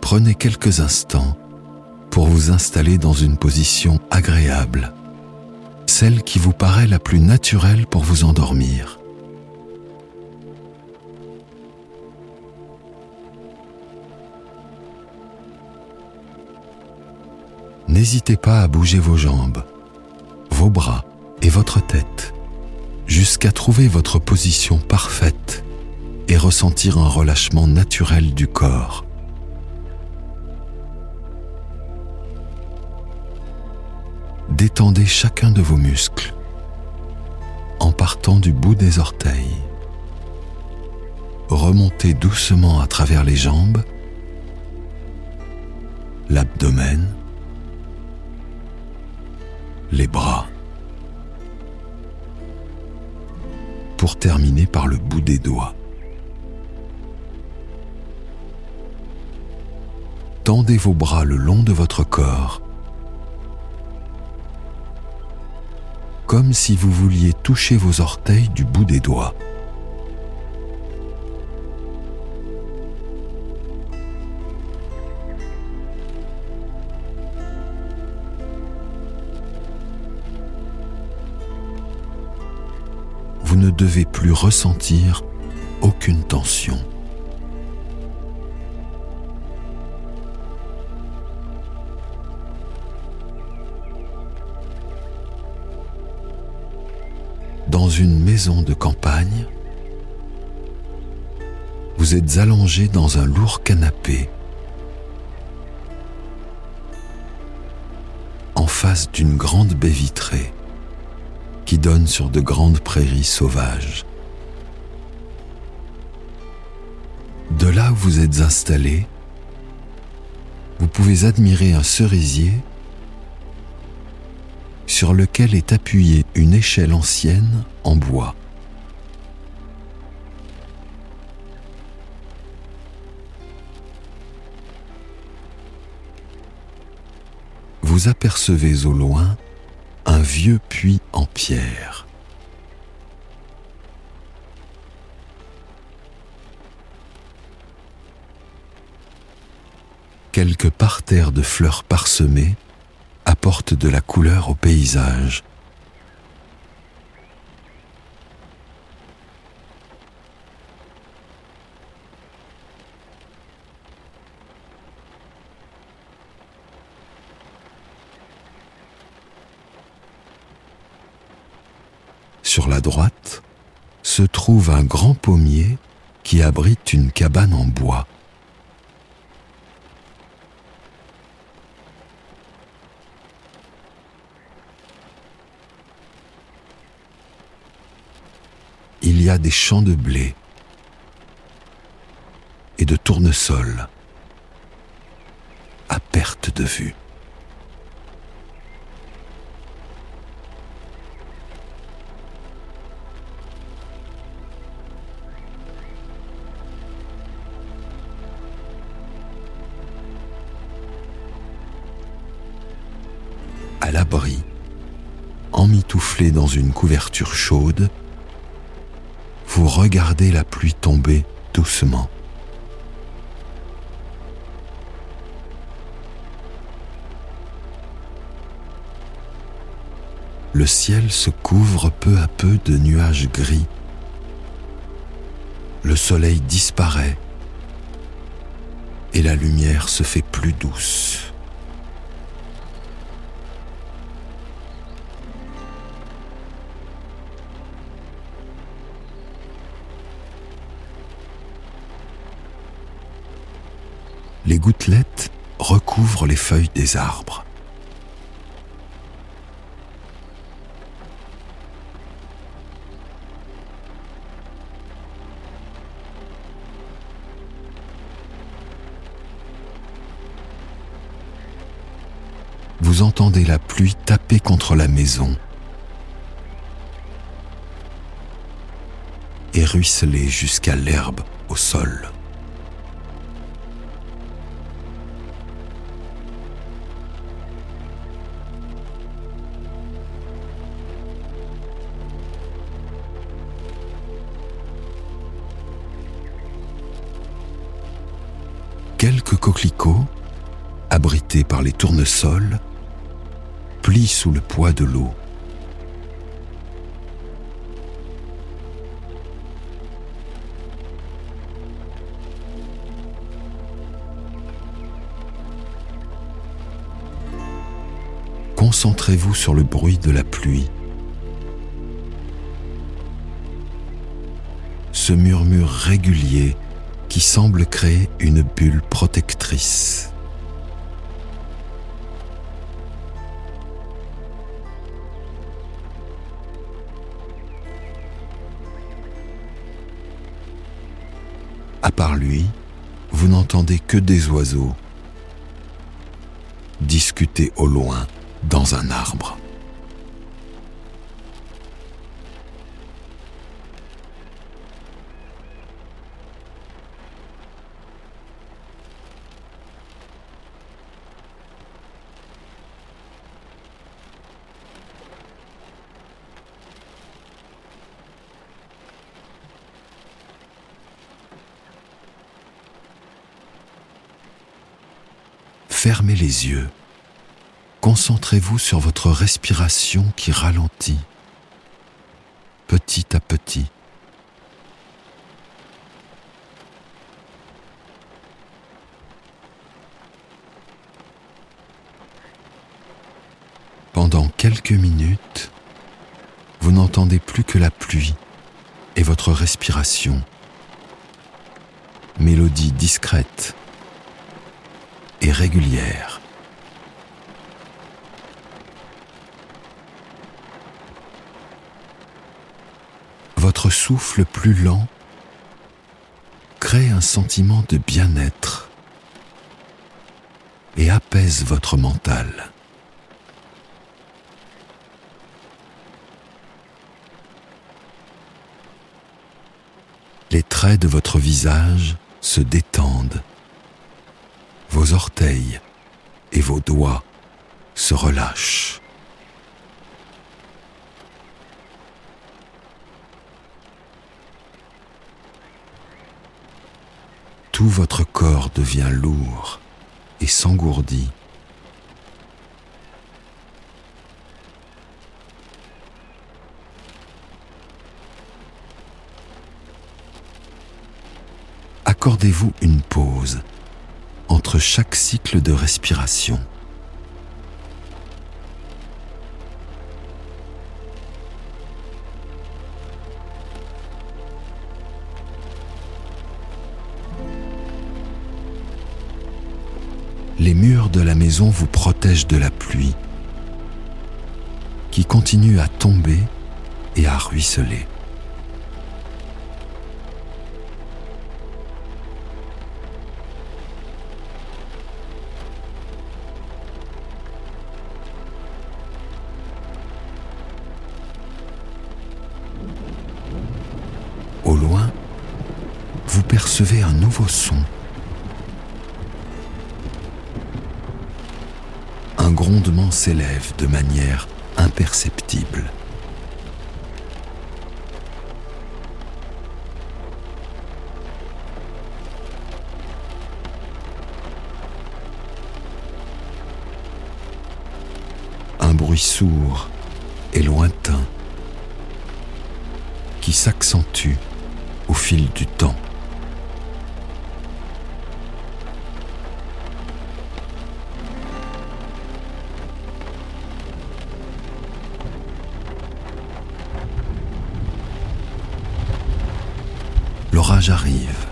Prenez quelques instants pour vous installer dans une position agréable, celle qui vous paraît la plus naturelle pour vous endormir. N'hésitez pas à bouger vos jambes, vos bras et votre tête jusqu'à trouver votre position parfaite et ressentir un relâchement naturel du corps. détendez chacun de vos muscles en partant du bout des orteils. Remontez doucement à travers les jambes, l'abdomen, les bras, pour terminer par le bout des doigts. Tendez vos bras le long de votre corps comme si vous vouliez toucher vos orteils du bout des doigts. Devez plus ressentir aucune tension. dans une maison de campagne, vous êtes allongé dans un lourd canapé en face d'une grande baie vitrée qui donne sur de grandes prairies sauvages. De là où vous êtes installé, vous pouvez admirer un cerisier sur lequel est appuyée une échelle ancienne en bois. Vous apercevez au loin un vieux puits en pierre. Quelques parterres de fleurs parsemées apporte de la couleur au paysage. Sur la droite trouve un grand pommier qui abrite une cabane en bois. il y a des champs de blé et de tournesol à perte de vue. À l'abri, emmitouflé dans une couverture chaude, vous regardez la pluie tomber doucement. Le ciel se couvre peu à peu de nuages gris. Le soleil disparaît et la lumière se fait plus douce. Les gouttelettes recouvrent les feuilles des arbres. Vous entendez la pluie taper contre la maison et ruisseler jusqu'à l'herbe au sol. Quelques coquelicots, abrités par les tournesols, plient sous le poids de l'eau. Concentrez-vous sur le bruit de la pluie. Ce murmure régulier qui semble créer une bulle protectrice. À part lui, vous n'entendez que des oiseaux discuter au loin dans un arbre. Fermez les yeux. Concentrez-vous sur votre respiration qui ralentit petit à petit. Pendant quelques minutes, vous n'entendez plus que la pluie et votre respiration. Mélodie discrète Votre souffle plus lent crée un sentiment de bien-être et apaise votre mental. Les traits de votre visage se détendent vos orteils et vos doigts se relâchent. Tout votre corps devient lourd et s'engourdit. Accordez-vous une pause chaque cycle de respiration. Les murs de la maison vous protègent de la pluie qui continue à tomber et à ruisseler. Un grondement s'élève de manière imperceptible. Un bruit sourd et lointain qui s'accentue au fil du temps. L'orage arrive.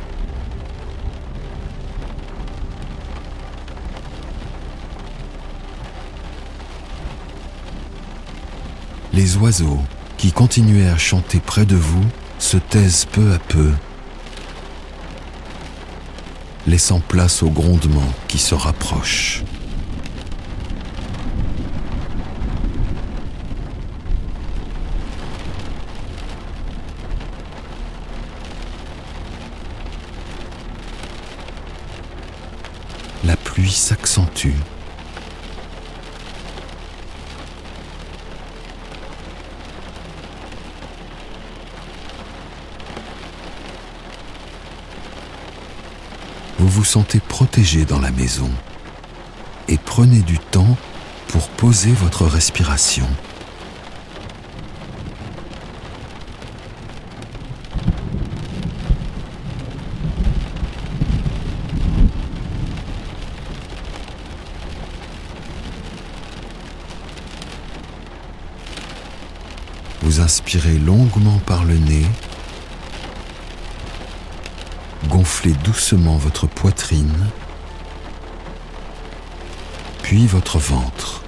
Les oiseaux qui continuaient à chanter près de vous se taisent peu à peu, laissant place au grondement qui se rapproche. s'accentue. Vous sentez protégé dans la maison et prenez du temps pour poser votre respiration. Vous inspirez longuement par le nez. Gonflez doucement votre poitrine, puis votre ventre.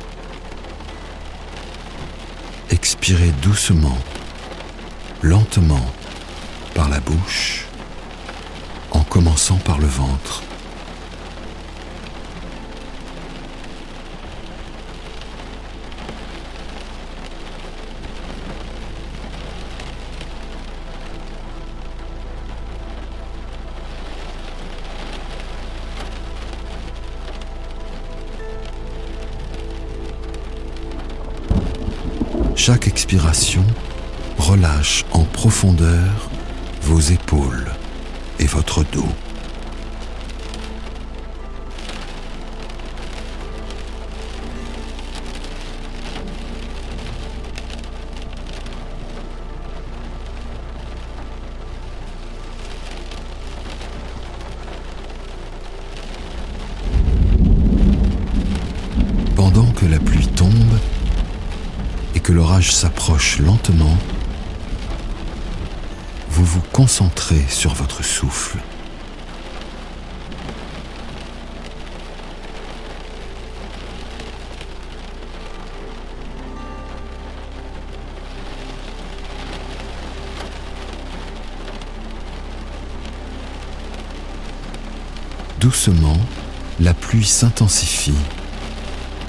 Expirez doucement, lentement, par la bouche, en commençant par le ventre. Chaque expiration relâche en profondeur vos épaules et votre dos. Lentement, vous vous concentrez sur votre souffle. Doucement, la pluie s'intensifie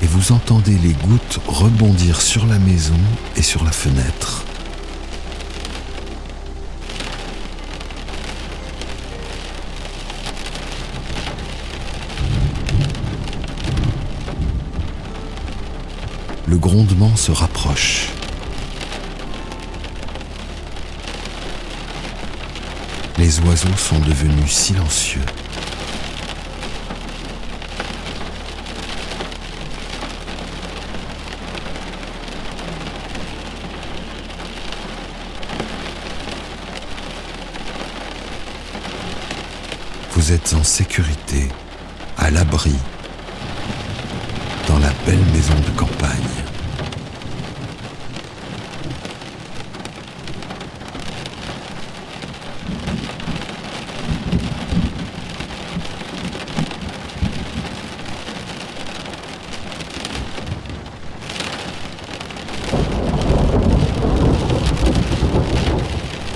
et vous entendez les gouttes rebondir sur la maison et sur la fenêtre. Le grondement se rapproche. Les oiseaux sont devenus silencieux. Êtes en sécurité, à l'abri, dans la belle maison de campagne.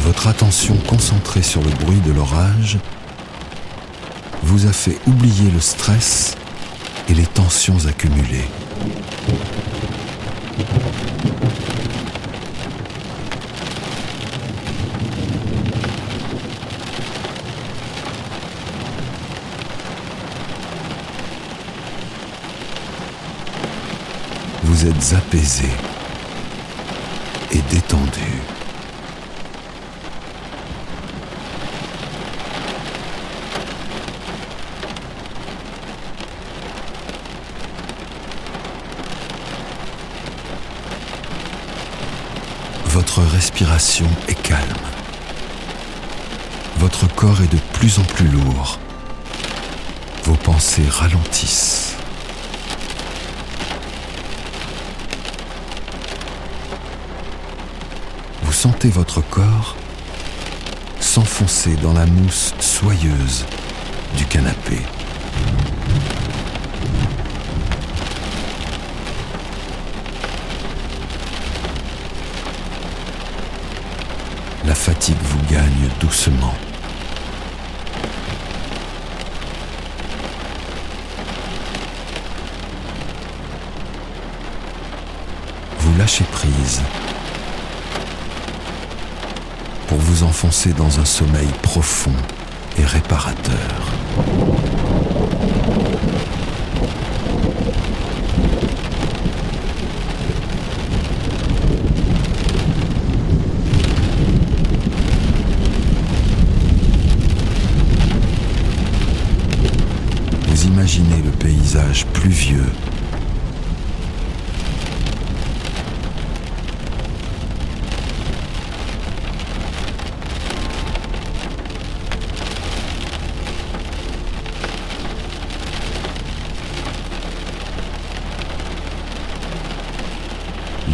Votre attention concentrée sur le bruit de l'orage vous a fait oublier le stress et les tensions accumulées. Vous êtes apaisé et détendu. Votre respiration est calme. Votre corps est de plus en plus lourd. Vos pensées ralentissent. Vous sentez votre corps s'enfoncer dans la mousse soyeuse du canapé. Fatigue vous gagne doucement. Vous lâchez prise pour vous enfoncer dans un sommeil profond et réparateur.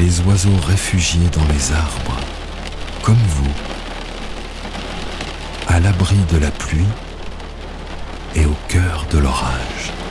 les oiseaux réfugiés dans les arbres, comme vous, à l'abri de la pluie et au cœur de l'orage.